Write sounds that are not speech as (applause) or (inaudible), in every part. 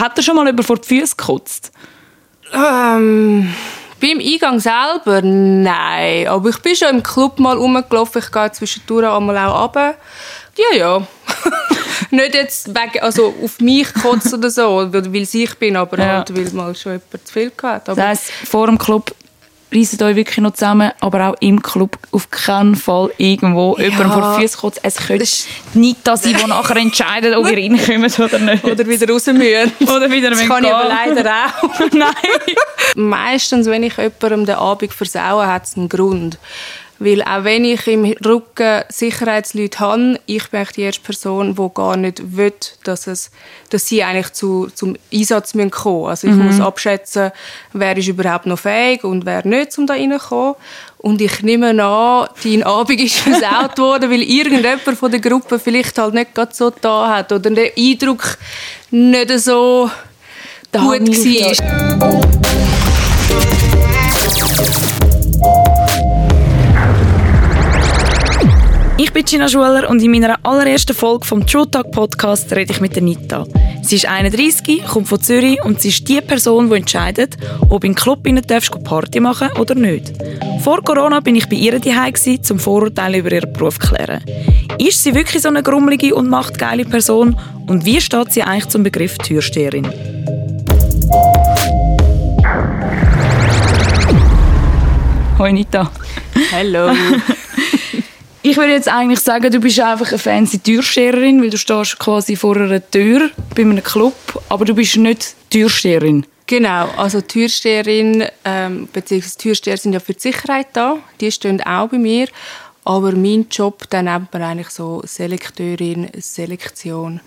Hat er schon mal über vor die Füße gekotzt? Ähm, beim Eingang selber? Nein. Aber ich bin schon im Club mal rumgelaufen. Ich gehe zwischendurch einmal auch runter. Ja, ja. (laughs) Nicht jetzt wegen, also auf mich kotzt oder so, weil ich bin, aber Ja. halt, weil mal schon jemand zu viel gehabt. Aber Das heisst, vor dem Club reissen euch wirklich noch zusammen, aber auch im Club auf keinen Fall irgendwo jemandem vor die Füße kotzt. Es könnte nicht das sein, die nachher entscheidet, ob ihr (laughs) reinkommt oder nicht. oder wieder raus müssen. Oder wieder Das kann ich aber gehen. leider auch. (laughs) Nein. Meistens, wenn ich jemandem den Abend versaue, hat es einen Grund. Weil auch wenn ich im Rücken Sicherheitsleute habe, ich bin die erste Person, die gar nicht will, dass, es, dass sie eigentlich zu, zum Einsatz müssen kommen Also ich muss abschätzen, wer ist überhaupt noch fähig und wer nicht, um da reinzukommen. Und ich nehme an, dein Abend ist (laughs) versaut worden, weil irgendjemand von der Gruppe vielleicht halt nicht gerade so da hat oder der Eindruck nicht so Da gut war. Ich bin Gina Schuler und in meiner allerersten Folge vom True Talk Podcast rede ich mit der Nita. Sie ist 31, kommt von Zürich und sie ist die Person, die entscheidet, ob in den Club rein darfst du Party machen oder nicht. Vor Corona bin ich bei ihr daheim gsi, zum Vorurteile über ihren Beruf zu klären. Ist sie wirklich so eine grummelige und machtgeile Person? Und wie steht sie eigentlich zum Begriff Türsteherin? Hoi Nita. Hallo. (laughs) Ich würde jetzt eigentlich sagen, du bist einfach eine fancy Türsteherin, weil du stehst quasi vor einer Tür bei einem Club, aber du bist nicht Türsteherin. Genau, also Türsteherin ähm, bzw. Türsteher sind ja für die Sicherheit da, die stehen auch bei mir, aber mein Job, den nennt man eigentlich so Selekteurin, Selektion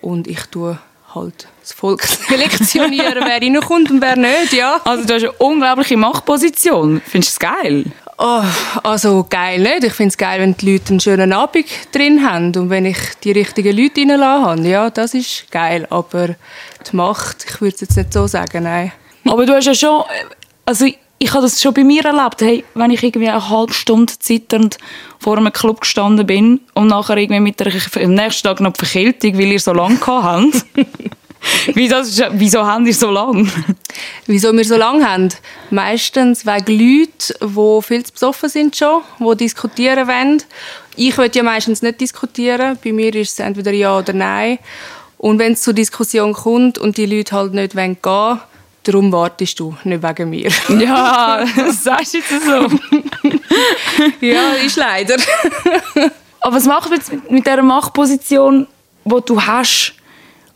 und ich tue halt das Volk (laughs) selektionieren, wer reinkommt und wer nicht, ja. Also du hast eine unglaubliche Machtposition. Findest du es geil? Oh, also geil nicht. Ich finde es geil, wenn die Leute einen schönen Abend drin haben und wenn ich die richtigen Leute reinlassen habe. Ja, das ist geil, aber die Macht, ich würde es jetzt nicht so sagen, nein. Aber du hast ja schon, also ich, ich habe das schon bei mir erlebt, hey, wenn ich irgendwie eine halbe Stunde zitternd vor einem Club gestanden bin und nachher irgendwie mit der, am nächsten Tag noch die Verkältung, weil ihr so lange habt. (laughs) (laughs) wieso, wieso habt ihr so lange? Wieso wir so lange haben? Meistens wegen Leuten, die viel zu besoffen sind schon, die diskutieren wollen. Ich will ja meistens nicht diskutieren. Bei mir ist es entweder ja oder nein. Und wenn es zur Diskussion kommt und die Leute halt nicht wollen gehen darum wartest du, nicht wegen mir. (laughs) Ja, das sagst du jetzt so. (laughs) ja, ist leider. Aber was machen wir jetzt mit, mit dieser Machtposition, die du hast?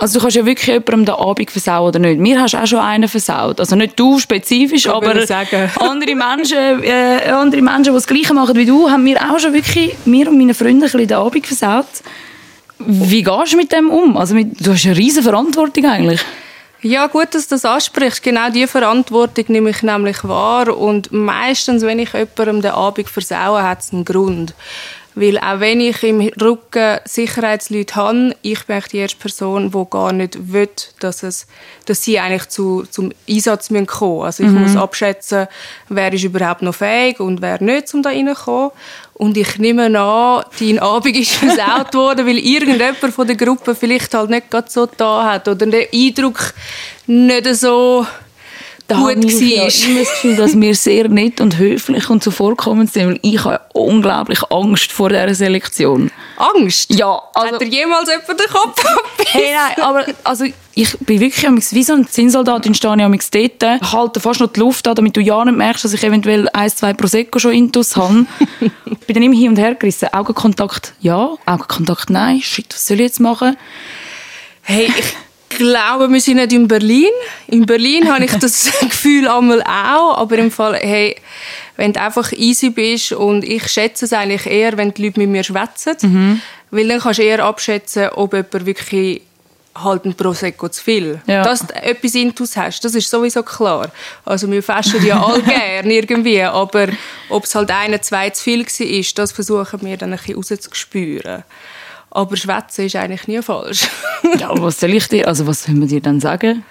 Also du kannst ja wirklich jemandem den Abend versauen oder nicht. Mir hast du auch schon einen versaut. Also nicht du spezifisch, Ich aber (laughs) andere Menschen, äh, andere Menschen, die das Gleiche machen wie du, haben mir auch schon wirklich, mir und meinen Freunden, ein bisschen den Abend versaut. Wie gehst du mit dem um? Also mit, du hast eine riesige Verantwortung eigentlich. Ja, gut, dass du das ansprichst. Genau diese Verantwortung nehme ich nämlich wahr. Und meistens, wenn ich jemandem den Abend versaue, hat es einen Grund. Weil auch wenn ich im Rücken Sicherheitsleute habe, ich bin die erste Person, die gar nicht will, dass, es, dass sie eigentlich zu, zum Einsatz müssen kommen Also ich muss abschätzen, wer ist überhaupt noch fähig und wer nicht, um da reinzukommen. Und ich nehme an, dein Abend ist (laughs) versaut worden, weil irgendjemand von der Gruppe vielleicht halt nicht gerade so da hat oder der Eindruck nicht so gut habe ich ja war. immer das Gefühl, dass wir sehr nett und höflich und zuvorkommend sind, weil ich habe unglaublich Angst vor dieser Selektion. Angst? Ja, also- Hat dir jemals jemand den Kopf? (laughs) Hey, nein, aber also, ich bin wirklich wie so ein Zinnsoldat, stehe ich dort, halte fast noch die Luft an, damit du ja nicht merkst, dass ich eventuell ein, zwei Prosecco schon intus habe. (laughs) bin dann immer hin und her gerissen. Augenkontakt ja, Augenkontakt nein. Shit, was soll ich jetzt machen? Hey, ich glaube, wir sind nicht in Berlin. In Berlin habe ich das (laughs) Gefühl einmal auch, aber im Fall, hey, wenn du einfach easy bist und ich schätze es eigentlich eher, wenn die Leute mit mir schwätzen, weil dann kannst du eher abschätzen, ob jemand wirklich halt ein Prosecco zu viel. Ja. Dass du etwas Intus hast, das ist sowieso klar. Also wir faschen ja alle (laughs) gern irgendwie, aber ob es halt eine, zwei zu viel war, das versuchen wir dann ein bisschen rauszuspüren. Aber schwätzen ist eigentlich nie falsch. Ja, aber was soll ich dir, also was soll man dir dann sagen?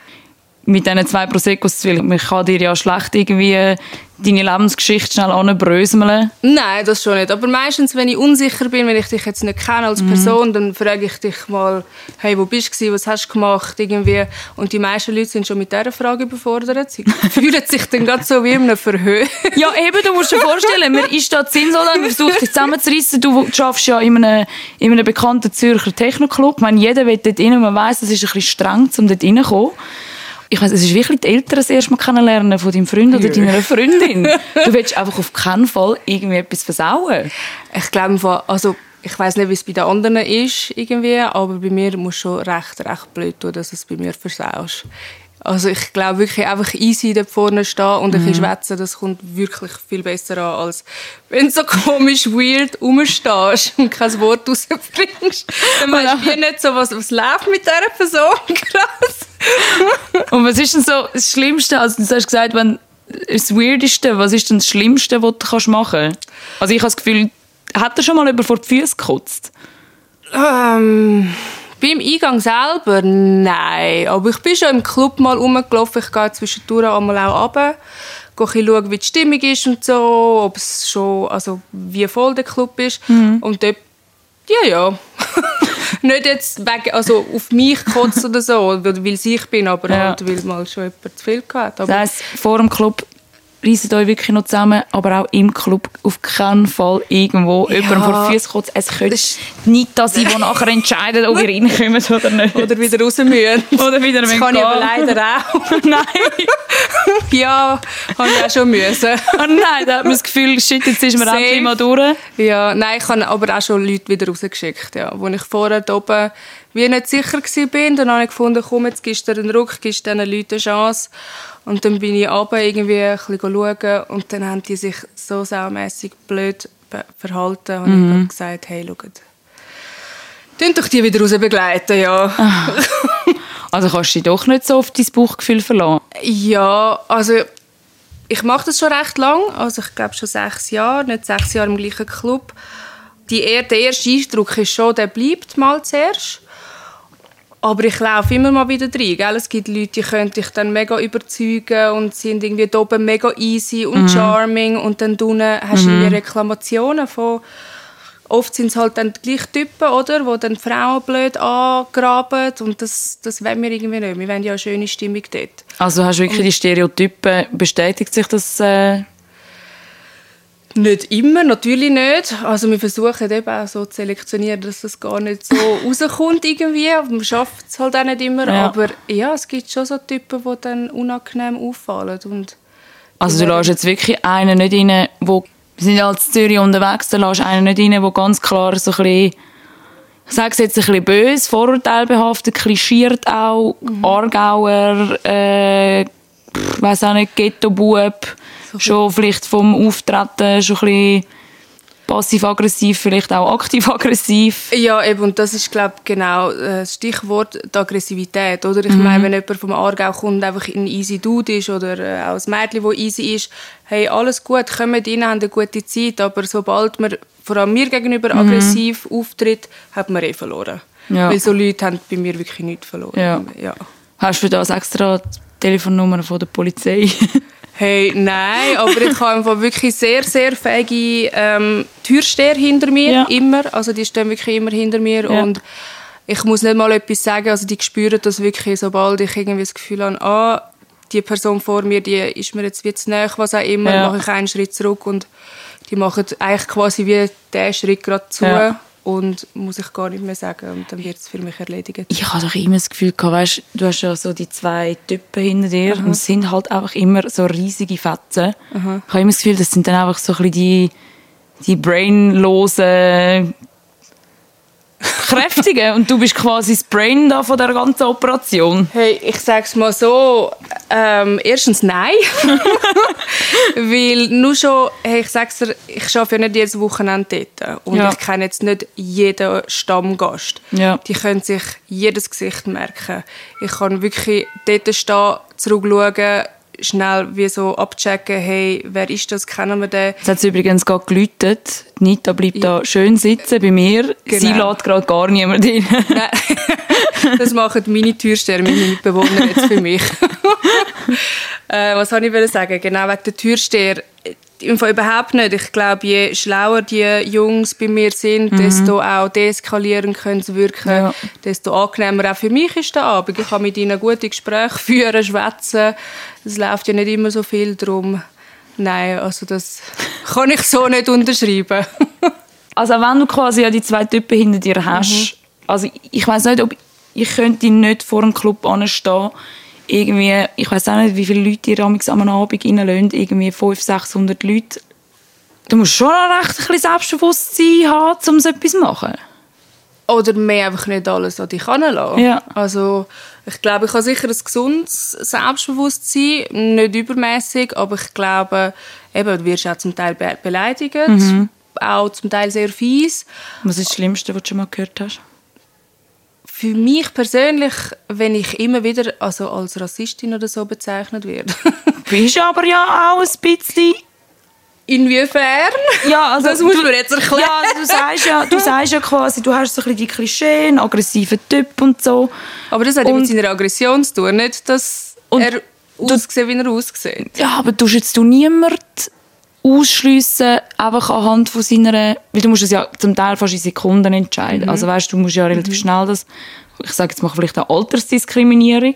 Mit diesen zwei Proseccos zu viel. Man kann dir ja schlecht irgendwie deine Lebensgeschichte schnell anbröseln. Nein, das schon nicht. Aber meistens, wenn ich unsicher bin, wenn ich dich jetzt nicht kenne als Person, mhm. dann frage ich dich mal, hey, wo bist du, was hast du gemacht, irgendwie. Und die meisten Leute sind schon mit dieser Frage überfordert. Sie (laughs) fühlen sich dann gerade so wie in einem Verhör. ja, eben, du musst dir vorstellen, man ist da Zinssoldat, man versucht dich zusammenzureissen. Du schaffst ja in einem, in einem bekannten Zürcher Techno-Club. Ich meine, jeder will dort rein, man weiss, es ist ein bisschen streng, um dort reinzukommen ich weiß, es ist wirklich die Eltern das erste Mal kennenlernen von deinem Freund oder deiner Freundin. du willst einfach auf keinen Fall irgendwie etwas versauen. Ich glaube, also ich weiß nicht, wie es bei den anderen ist irgendwie, aber bei mir muss schon recht, recht blöd tun, dass es bei mir versaust. Also ich glaube wirklich einfach easy da vorne stehen und ein bisschen mhm. schwätzen, das kommt wirklich viel besser an, als wenn du so (laughs) komisch weird rumstehst und kein Wort rausbringst. Dann weißt du nicht so, was, was läuft mit dieser Person. (laughs) Krass. und was ist denn so das Schlimmste? Also du hast gesagt, wenn das Weirdeste, was ist denn das Schlimmste, was du machen kannst? Also ich habe das Gefühl, hat er schon mal über vor die Füße gekotzt? Ähm... Beim Eingang selber? Nein. Aber ich bin schon im Club mal rumgelaufen. Ich gehe zwischendurch einmal auch runter. Gehe schauen, wie die Stimmung ist und so. Ob es schon, also wie voll der Club ist. Mhm. Und dort, ja, ja. (laughs) Nicht jetzt wegen, also auf mich kotzt oder so, weil ich bin, aber ja. halt, weil mal schon jemand zu viel. Aber das heisst, vor dem Club reissen euch wirklich noch zusammen, aber auch im Club auf keinen Fall irgendwo ja. jemandem vor Füße kommt. Es könnte nicht das sein, die nachher entscheidet, ob ihr (laughs) reinkommen oder nicht. Oder wieder raus müssen. Oder wieder Das kann ich aber leider auch. (laughs) nein. ja, habe ich auch schon müssen. oh nein, da hat man das Gefühl, shit, jetzt ist man endlich mal durch. Ja, nein, ich habe aber auch schon Leute wieder rausgeschickt, ja. Wo ich vorher oben wie nicht sicher war, dann habe ich gefunden, komm, jetzt gibst du einen Ruck, gibst diesen Leuten eine Chance. Und dann bin ich runter irgendwie ein bisschen schauen und dann haben die sich so saumässig blöd verhalten und mhm. ich gesagt, hey, schaut, Tun doch die wieder raus begleiten, ja. Ah. Also kannst du dich doch nicht so auf dein Bauchgefühl verlassen? Ja, also ich mache das schon recht lang, also ich glaube schon sechs Jahre, nicht sechs Jahre im gleichen Club. Die, der erste Eindruck ist schon, der bleibt mal zuerst. Aber ich laufe immer mal wieder rein. Gell? Es gibt Leute, die können dich dann mega überzeugen und sind irgendwie da oben mega easy und mhm. charming. Und dann unten hast du mhm. Reklamationen von... Oft sind es halt dann die gleichen Typen, oder? Die dann Frauen blöd angraben. Und das, das wollen wir irgendwie nicht. Wir wollen ja eine schöne Stimmung dort. Also hast du wirklich und die Stereotypen... Bestätigt sich das... Äh nicht immer, natürlich nicht. Also wir versuchen eben auch so zu selektionieren, dass das gar nicht so (laughs) rauskommt irgendwie. Man schafft es halt auch nicht immer. Ja. Aber ja, es gibt schon so Typen, die dann unangenehm auffallen. Und also du lässt jetzt wirklich einen nicht rein, wo wir sind ja als Zürich unterwegs, da lässt einen nicht rein, der ganz klar so ein bisschen, ich sage es jetzt ein bisschen böse, vorurteilbehaftet, klischiert auch, mhm. Aargauer, äh, weiß auch nicht, Ghetto-Bub, (laughs) schon vielleicht vom Auftreten schon ein bisschen passiv-aggressiv, vielleicht auch aktiv-aggressiv. Ja, eben, und das ist, glaube ich, genau äh, das Stichwort die Aggressivität, oder? Ich mhm. meine, wenn jemand vom Aargau kommt, einfach ein easy Dude ist oder äh, auch ein Mädchen, das easy ist, hey, alles gut, kommen rein, haben eine gute Zeit, aber sobald man vor allem mir gegenüber mhm. aggressiv auftritt, hat man eh verloren. Ja. Weil so Leute haben bei mir wirklich nichts verloren. Ja. ja. Hast du das extra Telefonnummer von der Polizei? (laughs) Hey, nein, aber ich habe einfach wirklich sehr, sehr fähige ähm, Türsteher hinter mir, ja. immer. Also die stehen wirklich immer hinter mir ja. und ich muss nicht mal etwas sagen, also die spüren das wirklich, sobald ich irgendwie das Gefühl habe, ah, die Person vor mir, die ist mir jetzt wie zu nahe, was auch immer, ja. mache ich einen Schritt zurück und die machen eigentlich quasi wie den Schritt gerade zu. Ja und muss ich gar nicht mehr sagen und dann wird es für mich erledigt. Ich habe doch immer das Gefühl gehabt, weißt, du hast ja so die zwei Typen hinter dir Aha. und es sind halt einfach immer so riesige Fetzen. Aha. Ich habe immer das Gefühl, das sind dann einfach so ein bisschen die, die brainlosen kräftigen und du bist quasi das Brain da von der ganzen Operation. Hey, ich sag's mal so, ähm, erstens nein, (laughs) weil nur schon, hey, ich sag's dir, ich arbeite ja nicht jedes Wochenende dort und ja. ich kenne jetzt nicht jeden Stammgast. Ja. Die können sich jedes Gesicht merken. Ich kann wirklich dort stehen, zurückschauen, schnell wie so abchecken, hey, wer ist das, kennen wir den? Es hat übrigens gerade geläutet. Nita bleibt da schön sitzen bei mir. Genau. Sie lädt gerade gar niemand rein. Nein, (laughs) das machen meine Türsteher, meine Mitbewohner jetzt für mich. (laughs) äh, was soll ich sagen? Genau wegen der Türsteher. Im Fall überhaupt nicht. Ich glaube, je schlauer die Jungs bei mir sind, mhm. desto auch deeskalierend können sie wirken, ja. desto angenehmer auch für mich ist der Abend. Ich kann mit ihnen gute Gespräche führen, schwätzen. Es läuft ja nicht immer so viel drum. Nein, also das (laughs) kann ich so nicht unterschreiben. (laughs) also wenn du quasi ja die zwei Typen hinter dir hast, mhm. also ich weiß nicht, ob ich könnte nicht vor einem Club anstehen irgendwie, ich weiß auch nicht, wie viele Leute ihr am Abend reinlassen, irgendwie 500, 600 Leute. Du musst schon recht ein bisschen Selbstbewusstsein haben, um so etwas zu machen. Oder mehr einfach nicht alles an dich heranlassen. Ja. Also, ich glaube, ich habe sicher ein gesundes Selbstbewusstsein, nicht übermäßig, aber ich glaube, eben, du wirst auch zum Teil be beleidigt, mhm. auch zum Teil sehr fies. Was ist das Schlimmste, was du schon mal gehört hast? Für mich persönlich, wenn ich immer wieder also als Rassistin oder so bezeichnet werde. (laughs) Bist aber ja auch ein bisschen Inwiefern? Ja, also das musst du mir jetzt erklären. Ja, also du sagst ja, du sagst ja quasi, du hast so ein bisschen die Klischeen, aggressiven Typ und so. Aber das hat und, mit seiner Aggression zu tun, nicht, dass er aussieht, wie er aussieht. Ja, aber du jetzt du niemand ausschliessen, einfach anhand von seiner, weil du musst es ja zum Teil fast in Sekunden entscheiden. Mhm. Also weißt, du musst ja relativ mhm. schnell das, ich sage jetzt mal vielleicht eine Altersdiskriminierung.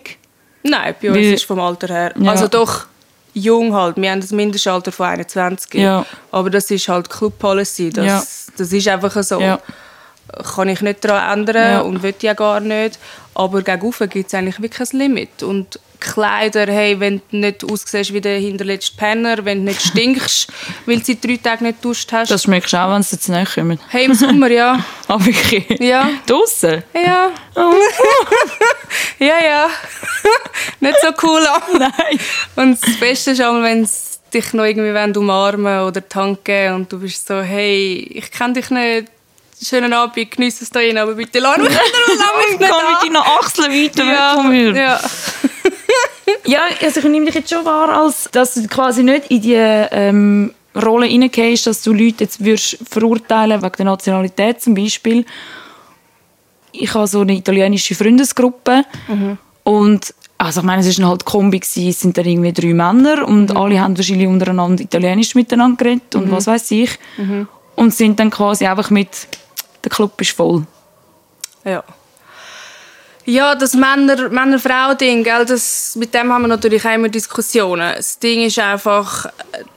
Nein, bei uns weil, ist vom Alter her, ja. also doch jung halt, wir haben das Mindestalter von 21, ja. aber das ist halt Club Policy, das, ja. das ist einfach so. Ja. Kann ich nicht daran ändern und will ja gar nicht, aber gegen gibt es eigentlich wirklich ein Limit und Kleider, hey, wenn du nicht aussiehst wie der hinterletzte Penner, wenn du nicht stinkst, (laughs) weil du seit drei Tagen nicht duscht hast. Das schmeckst du auch, wenn sie jetzt nicht kommen. Hey, im Sommer, ja. (laughs) Ah, wirklich? Ja. Draussen? Ja. Oh. (laughs) ja, ja. nicht so cool an. Nein. Und das Beste ist auch, wenn sie dich noch irgendwie umarmen oder tanken und du bist so, hey, ich kenne dich nicht, schönen Abend, genieße es da rein, aber bitte lass mich nicht, (laughs) nicht Komm mit deinen Achseln weiter ja, weg von mir. Ja (laughs) ja, also ich nehme dich jetzt schon wahr, als dass du quasi nicht in die ähm, Rolle hineingehst, dass du Leute jetzt würdest verurteilen wegen der Nationalität zum Beispiel. Ich habe so eine italienische Freundesgruppe mhm. und also ich meine, es war halt Kombi, gewesen. es sind dann irgendwie drei Männer und mhm. alle haben wahrscheinlich untereinander Italienisch miteinander geredet und mhm. was weiß ich. Mhm. Und sind dann quasi einfach mit, der Club ist voll. Ja. Ja, das Männer-Frau-Ding, Männer mit dem haben wir natürlich auch immer Diskussionen. Das Ding ist einfach,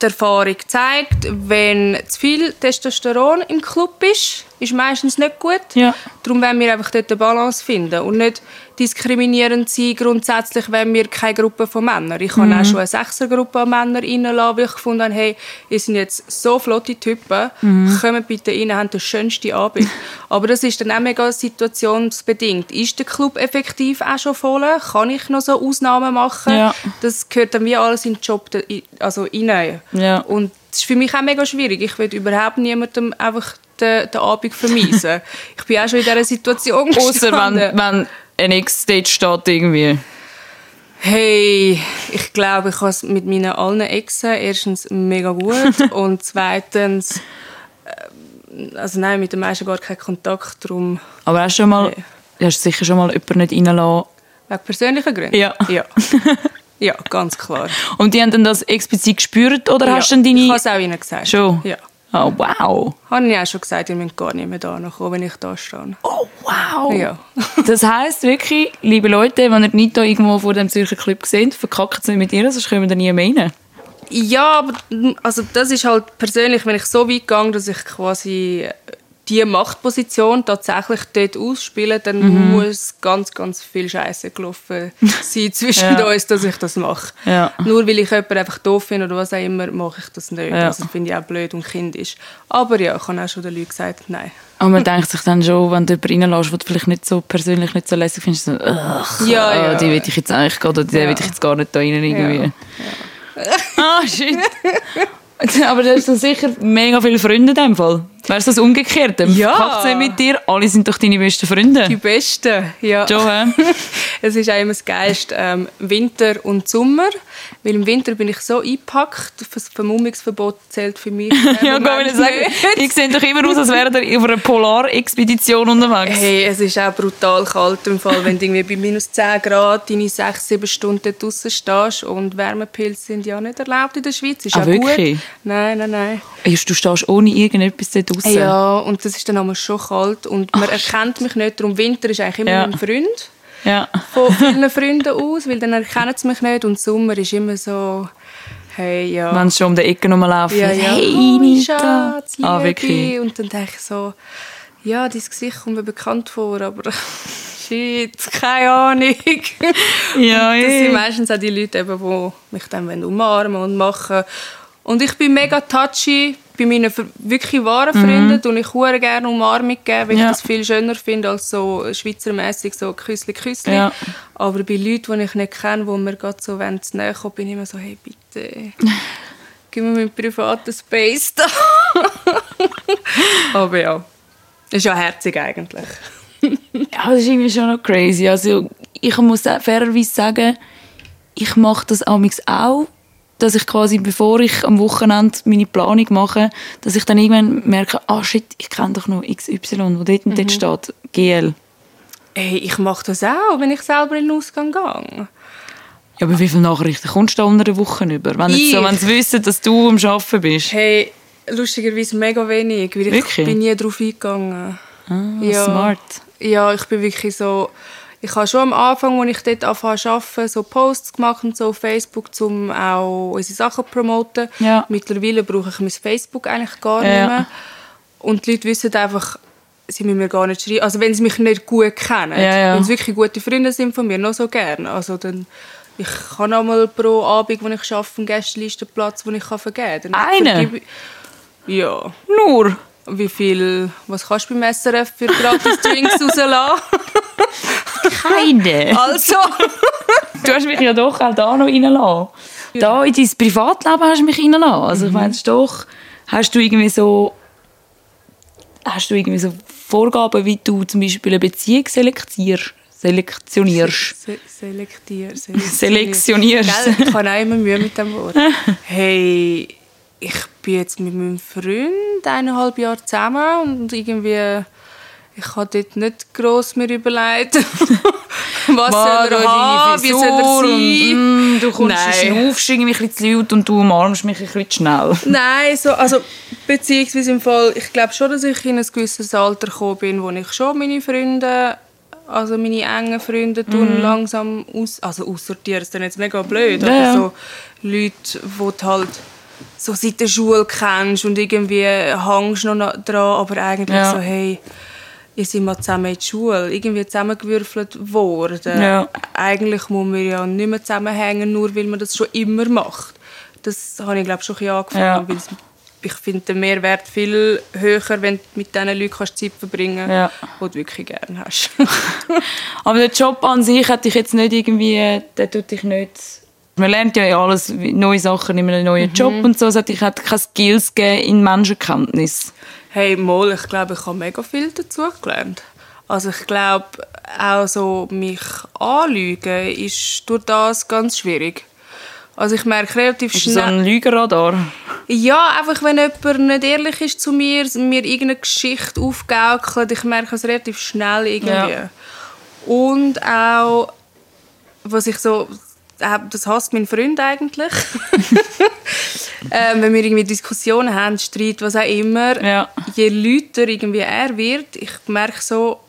die Erfahrung zeigt, wenn zu viel Testosteron im Club ist, ist meistens nicht gut. Ja. Darum wollen wir einfach dort eine Balance finden und nicht diskriminierend sein, grundsätzlich, wenn wir keine Gruppe von Männern. Ich habe mhm. auch schon eine Sechsergruppe an Männern reinlassen, weil ich gefunden habe, hey, ihr sind jetzt so flotte Typen, mhm. kommt bitte rein, haben den schönsten Abend. (laughs) Aber das ist dann auch mega situationsbedingt. Ist der Club effektiv auch schon voll? Kann ich noch so Ausnahmen machen? Ja. Das gehört dann wie alles in den Job also rein. Ja. Und das ist für mich auch mega schwierig. Ich will überhaupt niemandem einfach den, den Abend vermiesen. (laughs) ich bin auch schon in dieser Situation Außer wenn, wenn ein Ex-Date steht irgendwie. Hey, ich glaube, ich habe es mit meinen allen Exen erstens mega gut (laughs) und zweitens äh, also nein, mit den meisten gar keinen Kontakt, darum... Aber hast du schon mal, hey. hast du sicher schon mal jemanden nicht reinlassen? Wegen persönlichen Gründen? Ja. Ja. (laughs) ja, ganz klar. Und die haben dann das explizit gespürt, oder ja, hast du deine... ich habe es auch ihnen gesagt. Schon? Ja. Oh, wow. Habe ich auch schon gesagt, ihr müsst gar nicht mehr da kommen, wenn ich da stehe. Oh, wow. Ja. (laughs) das heisst wirklich, liebe Leute, wenn ihr nicht da irgendwo vor dem Zürcher Club seht, verkackt es nicht mit ihr, sonst kommen wir nie mehr rein. Ja, aber also das ist halt persönlich, wenn ich so weit gehe, dass ich quasi die Machtposition tatsächlich dort ausspielen, dann mhm. muss ganz, ganz viel Scheiße gelaufen (laughs) sein zwischen ja. uns, dass ich das mache. Ja. Nur weil ich jemanden einfach doof finde oder was auch immer, mache ich das nicht. Ja. Also finde ich auch blöd und kindisch. Aber ja, ich habe auch schon den Leuten gesagt, nein. Aber man denkt sich dann schon, wenn du jemanden reinlässt, den du vielleicht nicht so persönlich nicht so lässig findest, so, ach, ja, ja. Oh, die will ich jetzt eigentlich gar, oder die will ich jetzt gar nicht da rein irgendwie. Ah, shit. (laughs) (laughs) Aber du hast sicher mega viele Freunde in dem Fall. Weißt du, das Umgekehrte? Ja. Sie mit dir? Alle sind doch deine besten Freunde. Die Besten, ja. Hä? (laughs) es ist auch immer das Geist ähm, Winter und Sommer, weil im Winter bin ich so eingepackt, das Vermummungsverbot zählt für mich. (laughs) Ja, kann ich sagen. Ich sehe doch immer aus, als wäre ihr auf einer Polarexpedition unterwegs. Hey, es ist auch brutal kalt im Fall, wenn du irgendwie bei minus 10 Grad deine 6, 7 Stunden draußen stehst und Wärmepilze sind ja nicht erlaubt in der Schweiz. Ist Ah, auch wirklich? gut. Nein, nein, nein. Du stehst ohne irgendetwas dort draussen. Ja, und das ist dann einmal schon kalt und man erkennt mich nicht. Darum Winter ist eigentlich immer Ja. mein Freund. Ja. von vielen Freunden aus, weil dann erkennen sie mich nicht und Sommer ist immer so, hey, ja. Wenn sie schon um die Ecke rumlaufen. ja, ja. Hey, oh, Nita. Schatz. Ah, wirklich? Und dann denke ich so, ja, dein Gesicht kommt mir bekannt vor, aber (laughs) shit, keine Ahnung. (laughs) Ja, Das eh. sind meistens auch die Leute, eben, die mich dann umarmen und machen. Und ich bin mega touchy bei meinen wirklich wahren Freunden und ich hure gerne Umarmung geben, weil Mhm. Ja. ich das viel schöner finde als so schweizermäßig so Küssli Küssli. Ja. Aber bei Leuten, die ich nicht kenne, die mir gerade so wollen, zu näher kommen, bin ich immer so, hey bitte, (laughs) gib mir meinen privaten Space da. (laughs) Aber ja, ist ja herzig eigentlich. Ja, das ist irgendwie schon noch crazy. Also, ich muss fairerweise sagen, ich mache das amigs auch, dass ich quasi, bevor ich am Wochenende meine Planung mache, dass ich dann irgendwann merke, ah shit, ich kenne doch noch XY, wo dort und dort steht, GL. Hey, ich mache das auch, wenn ich selber in den Ausgang gehe. Ja, aber wie viele Nachrichten kommst du da unter der Woche über? Wenn, Ich? so, wenn sie wissen, dass du am Arbeiten bist. Hey, lustigerweise mega wenig, weil ich Wirklich? bin nie darauf eingegangen. Ah, smart. Ja, ich bin wirklich so... Ich habe schon am Anfang, als ich dort anfangen zu arbeiten, so Posts gemacht und so auf Facebook, um auch unsere Sachen zu promoten. Ja. Mittlerweile brauche ich mein Facebook eigentlich gar Ja. nicht mehr. Und die Leute wissen einfach, sie müssen mir gar nicht schreiben. Also wenn sie mich nicht gut kennen, Ja, wenn sie wirklich gute Freunde sind von mir, noch so gerne. Also dann... Ich habe einmal pro Abend, wo ich arbeite, einen Gästelistenplatz, den ich vergeben kann. Einen? Ja. Nur? Wie viel, was kannst du beim SRF für gratis Drinks (laughs) rauslassen? Keine. Also, Du hast mich ja doch auch da noch reingelassen. Da in dein Privatleben hast du mich reingelassen. Also ich meine, doch, hast du irgendwie so, hast du irgendwie so Vorgaben, wie du zum Beispiel eine Beziehung selektierst? Selektionierst? Se selektier, Selektionierst. Gell, Ich habe auch immer Mühe mit dem Wort. (laughs) Hey, ich bin jetzt mit meinem Freund eineinhalb Jahre zusammen und irgendwie, ich habe dort nicht gross mir überlegt, (laughs) was soll er haben, wie soll er sein. Mm, du kommst, Nein. schnaufst irgendwie ein bisschen zu laut und du umarmst mich ein bisschen schnell. Nein, so, also beziehungsweise im Fall, ich glaube schon, dass ich in ein gewisses Alter gekommen bin, wo ich schon meine Freunde, also meine engen Freunde, tun langsam aus, also aussortieren, ist dann jetzt mega blöd, Ja, aber so Leute, die halt so seit der Schule kennst und irgendwie hängst noch dran, aber eigentlich Ja. so, hey, ihr seid mal zusammen in die Schule, irgendwie zusammengewürfelt worden. Ja. Eigentlich muss man ja nicht mehr zusammenhängen, nur weil man das schon immer macht. Das habe ich glaube schon ein bisschen angefangen, Ja. ich finde den Mehrwert viel höher, wenn du mit diesen Leuten kannst Zeit verbringen Ja. kannst, die du wirklich gerne hast. (laughs) Aber der Job an sich hat dich jetzt nicht irgendwie, der tut dich nicht... Man lernt ja alles, neue Sachen in einem neuen Job und so. Es hat dich hat keine Skills gegeben in Menschenkenntnis. Hey, mal, ich glaube, ich habe mega viel dazu gelernt. Also ich glaube, auch so mich anlügen ist durch das ganz schwierig. Also ich merke relativ Ist so schnell... ein Lügenradar. Ja, einfach wenn jemand nicht ehrlich ist zu mir, mir irgendeine Geschichte aufgaukelt, ich merke es relativ schnell irgendwie. Ja. Und auch, was ich so, das hasst mein Freund eigentlich. (laughs) ähm, wenn wir irgendwie Diskussionen haben, Streit, was auch immer, Ja. je lauter irgendwie er wird, ich merke so,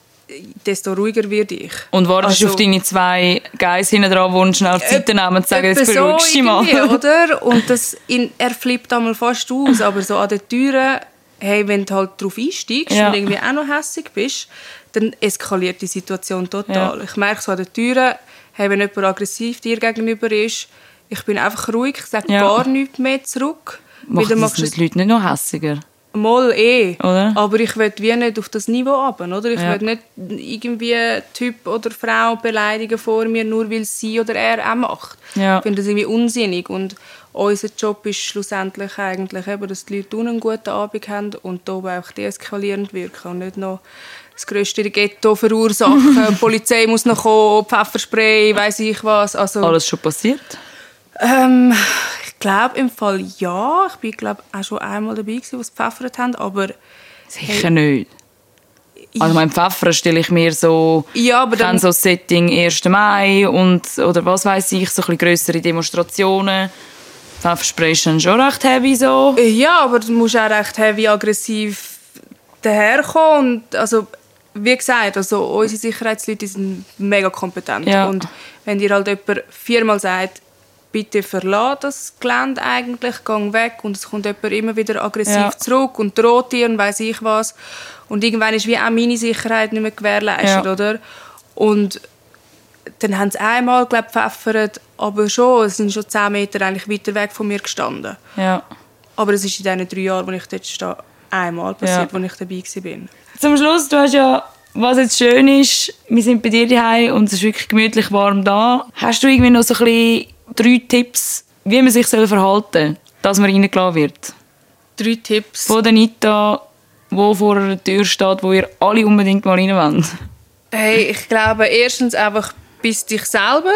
desto ruhiger werde ich. Und wartest Also- auf deine zwei Guys hinten dran, die schnell die Seite nehmen und sagen, Etwa jetzt beruhigst du mal. (laughs) oder? Und das, in, er flippt einmal fast aus, aber so an den Türen, hey, wenn du halt drauf einsteigst Ja. und irgendwie auch noch hässig bist, dann eskaliert die Situation total. Ja. Ich merke so an den Türen, hey, wenn jemand aggressiv dir gegenüber ist, ich bin einfach ruhig, ich sage Ja. gar nichts mehr zurück. Macht das machst du die Leute nicht noch hässiger? Mal eh. Oder? Aber ich will wie nicht auf das Niveau runter, oder? Ich Ja. will nicht irgendwie Typ oder Frau beleidigen vor mir, nur weil sie oder er auch macht. Ja. Ich finde das irgendwie unsinnig. Und unser Job ist schlussendlich eigentlich eben, dass die Leute unten einen guten Abend haben und da auch deeskalierend wirken und nicht noch das grösste Ghetto verursachen. die (laughs) Polizei muss noch kommen, Pfefferspray, weiß ich was. Also, Alles schon passiert? ähm, ich glaube im Fall ja. Ich bin glaube auch schon einmal dabei gewesen, was gepfeffert haben, aber Sicher nicht. Also mein Pfeffer stelle ich mir so, ja, aber dann, so Setting 1. Mai und, oder was weiß ich, so ein bisschen grössere Demonstrationen. Pfefferspray ist dann schon recht heavy so. ja, aber du musst auch recht heavy aggressiv daherkommen und also wie gesagt, also unsere Sicherheitsleute sind mega kompetent Ja. und wenn dir halt jemand viermal sagt, bitte verlass das Gelände eigentlich, gang weg und es kommt jemand immer wieder aggressiv Ja. zurück und droht dir und weiß ich was und irgendwann ist wie auch meine Sicherheit nicht mehr gewährleistet, Ja. oder? Und dann haben sie einmal gepfeffert, aber schon, es sind schon 10 Meter eigentlich weiter weg von mir gestanden. Ja. Aber es ist in diesen drei Jahren, wo ich dort stehe, einmal passiert, Ja. wo ich dabei war. Zum Schluss, du hast ja, was jetzt schön ist, wir sind bei dir daheim und es ist wirklich gemütlich warm da. Hast du irgendwie noch so ein bisschen drei Tipps, wie man sich soll verhalten soll, dass man reingelassen wird? Drei Tipps. Von der Nita, wo vor einer Tür steht, wo ihr alle unbedingt mal rein wollt. Hey, ich glaube, erstens einfach bist dich selber,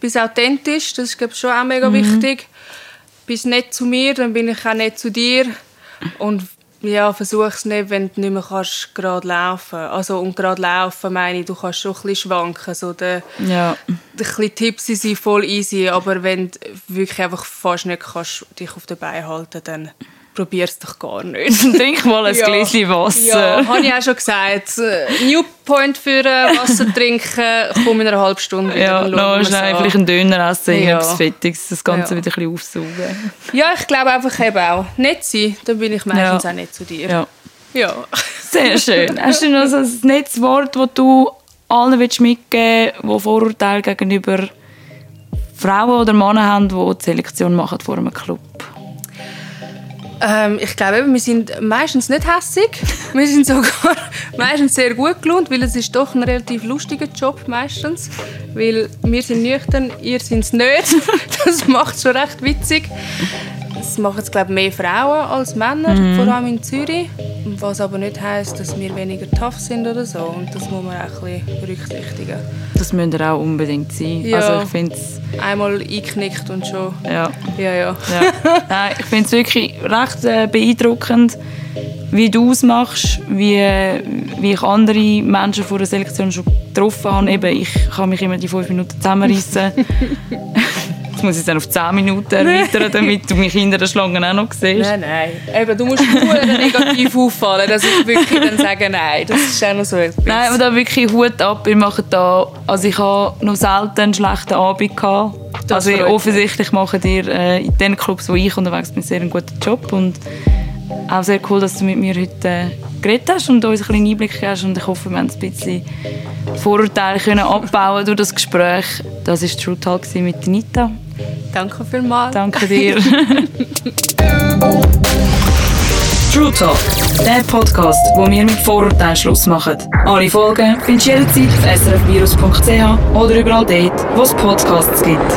bist authentisch, das ist glaube ich, schon auch mega wichtig. Bist nett zu mir, dann bin ich auch nett zu dir. Und ja, versuch es nicht, wenn du nicht mehr kannst, gerade laufen Also, und gerade laufen meine ich, du kannst schon ein bisschen schwanken. So der, Ja. ein bisschen Tipps sind voll easy, aber wenn du wirklich einfach fast nicht kannst, dich auf den Beinen halten dann probier es doch gar nicht. (laughs) Trink mal ein Ja. Gläschen Wasser. Ja, habe ich auch schon gesagt. Äh, New Point für äh, Wasser trinken, komm in einer halben Stunde wieder. Ja, noch schnell vielleicht einen Döner essen, Ja. etwas Fettiges, das Ganze Ja. wieder ein bisschen aufsaugen. Ja, ich glaube einfach eben auch. Nett sein, dann bin ich meistens Ja. auch nett zu dir. Ja. Ja. Sehr schön. (laughs) Hast du noch so ein nettes Wort, das du allen willst mitgeben willst, die Vorurteile gegenüber Frauen oder Männern haben, die die Selektion machen vor einem Club? Ähm, ich glaube, wir sind meistens nicht hässig. Wir sind sogar (laughs) meistens sehr gut gelohnt, weil es ist doch ein relativ lustiger Job meistens. Weil wir sind nüchtern, ihr seid es nicht. (laughs) Das macht es schon recht witzig. Das machen es, glaube mehr Frauen als Männer, vor allem in Zürich. Was aber nicht heisst, dass wir weniger tough sind oder so. Und das muss man auch ein bisschen berücksichtigen. Das müsste auch unbedingt sein. Ja. Also ich finde es, Einmal einknickt und schon. ja, Ja, ja. ja. (laughs) Nein, ich finde es wirklich recht äh, beeindruckend, wie du es machst, wie, wie ich andere Menschen vor der Selektion schon getroffen habe. Eben, ich kann mich immer die fünf Minuten zusammenreißen. (laughs) Jetzt muss ich es dann auf 10 Minuten erweitern, damit du mich hinter der Schlange auch noch siehst. Nein, nein. Eben, du musst nur (laughs) negativ auffallen, dass ich wirklich dann sage, nein. Das ist auch noch so etwas. Nein, aber da wirklich Hut ab. Wir machen da, also ich habe noch selten einen schlechten Abend gehabt. Das also offensichtlich machen ihr äh, in den Clubs, wo ich unterwegs bin, sehr einen guten Job und auch sehr cool, dass du mit mir heute äh, geredet hast und uns einen kleinen Einblick gegeben hast und ich hoffe, wir haben ein bisschen Vorurteile können abbauen durch das Gespräch. Das war True Talk mit Nita. Danke vielmals. Danke dir. (laughs) True Talk, der Podcast, wo wir mit Vorurteilen Schluss machen. Alle Folgen findest du jederzeit auf srfvirus.ch oder überall dort, wo es Podcasts gibt.